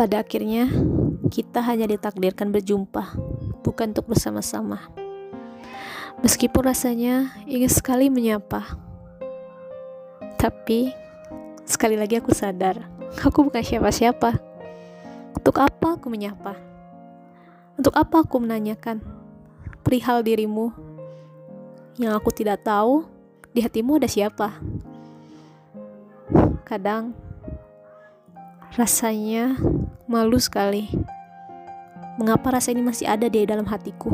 Pada akhirnya, kita hanya ditakdirkan berjumpa, bukan untuk bersama-sama. Meskipun rasanya ingin sekali menyapa, tapi sekali lagi aku sadar, aku bukan siapa-siapa. Untuk apa aku menyapa? Untuk apa aku menanyakan perihal dirimu yang aku tidak tahu di hatimu ada siapa? Kadang rasanya malu sekali. Mengapa rasa ini masih ada di dalam hatiku?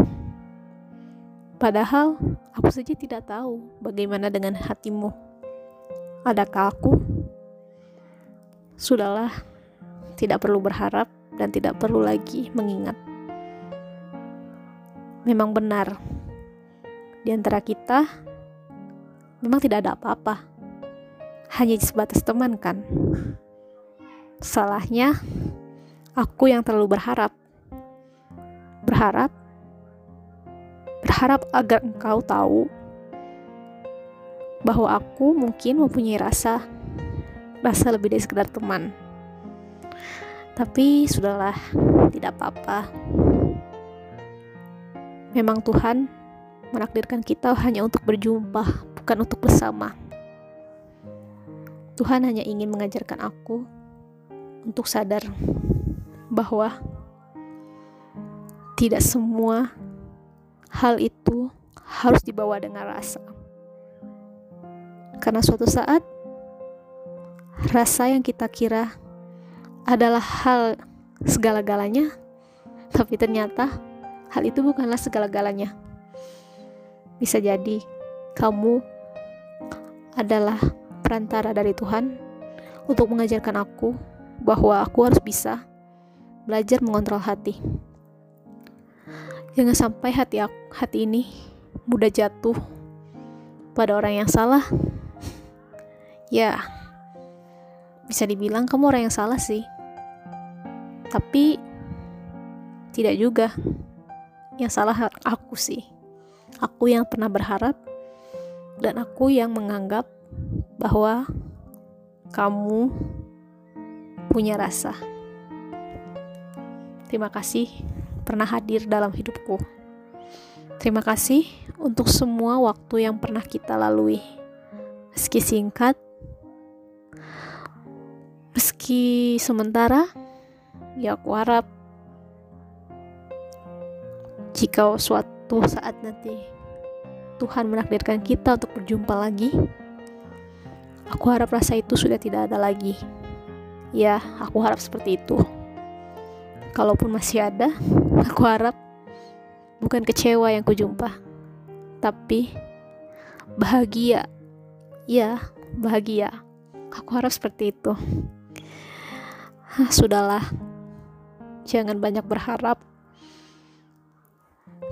Padahal aku saja tidak tahu bagaimana dengan hatimu. Adakah aku? Sudahlah, tidak perlu berharap dan tidak perlu lagi mengingat. Memang benar, di antara kita memang tidak ada apa-apa. Hanya sebatas teman kan? Salahnya, aku yang terlalu berharap. Berharap berharap agar engkau tahu bahwa aku mungkin mempunyai rasa rasa lebih dari sekedar teman. Tapi sudahlah, tidak apa-apa. Memang Tuhan menakdirkan kita hanya untuk berjumpa, bukan untuk bersama. Tuhan hanya ingin mengajarkan aku untuk sadar bahwa tidak semua hal itu harus dibawa dengan rasa. Karena suatu saat rasa yang kita kira adalah hal segala-galanya, tapi ternyata hal itu bukanlah segala-galanya. Bisa jadi kamu adalah perantara dari Tuhan untuk mengajarkan aku bahwa aku harus bisa belajar mengontrol hati. Jangan sampai hati aku, hati ini mudah jatuh pada orang yang salah. Ya, bisa dibilang kamu orang yang salah sih. Tapi tidak juga. Yang salah aku sih. Aku yang pernah berharap dan aku yang menganggap bahwa kamu punya rasa. Terima kasih pernah hadir dalam hidupku. Terima kasih untuk semua waktu yang pernah kita lalui. Meski singkat, meski sementara, ya aku harap jika suatu saat nanti Tuhan menakdirkan kita untuk berjumpa lagi, aku harap rasa itu sudah tidak ada lagi. Ya, aku harap seperti itu kalaupun masih ada, aku harap bukan kecewa yang kujumpa, tapi bahagia. Ya, bahagia. Aku harap seperti itu. Sudahlah, jangan banyak berharap.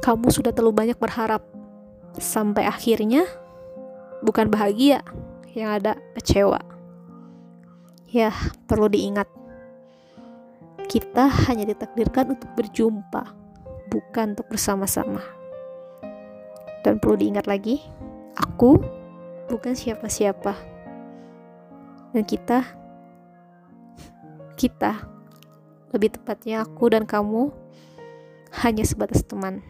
Kamu sudah terlalu banyak berharap sampai akhirnya bukan bahagia yang ada kecewa. Ya, perlu diingat kita hanya ditakdirkan untuk berjumpa, bukan untuk bersama-sama. Dan perlu diingat lagi, aku bukan siapa-siapa. Dan kita, kita, lebih tepatnya aku dan kamu, hanya sebatas teman.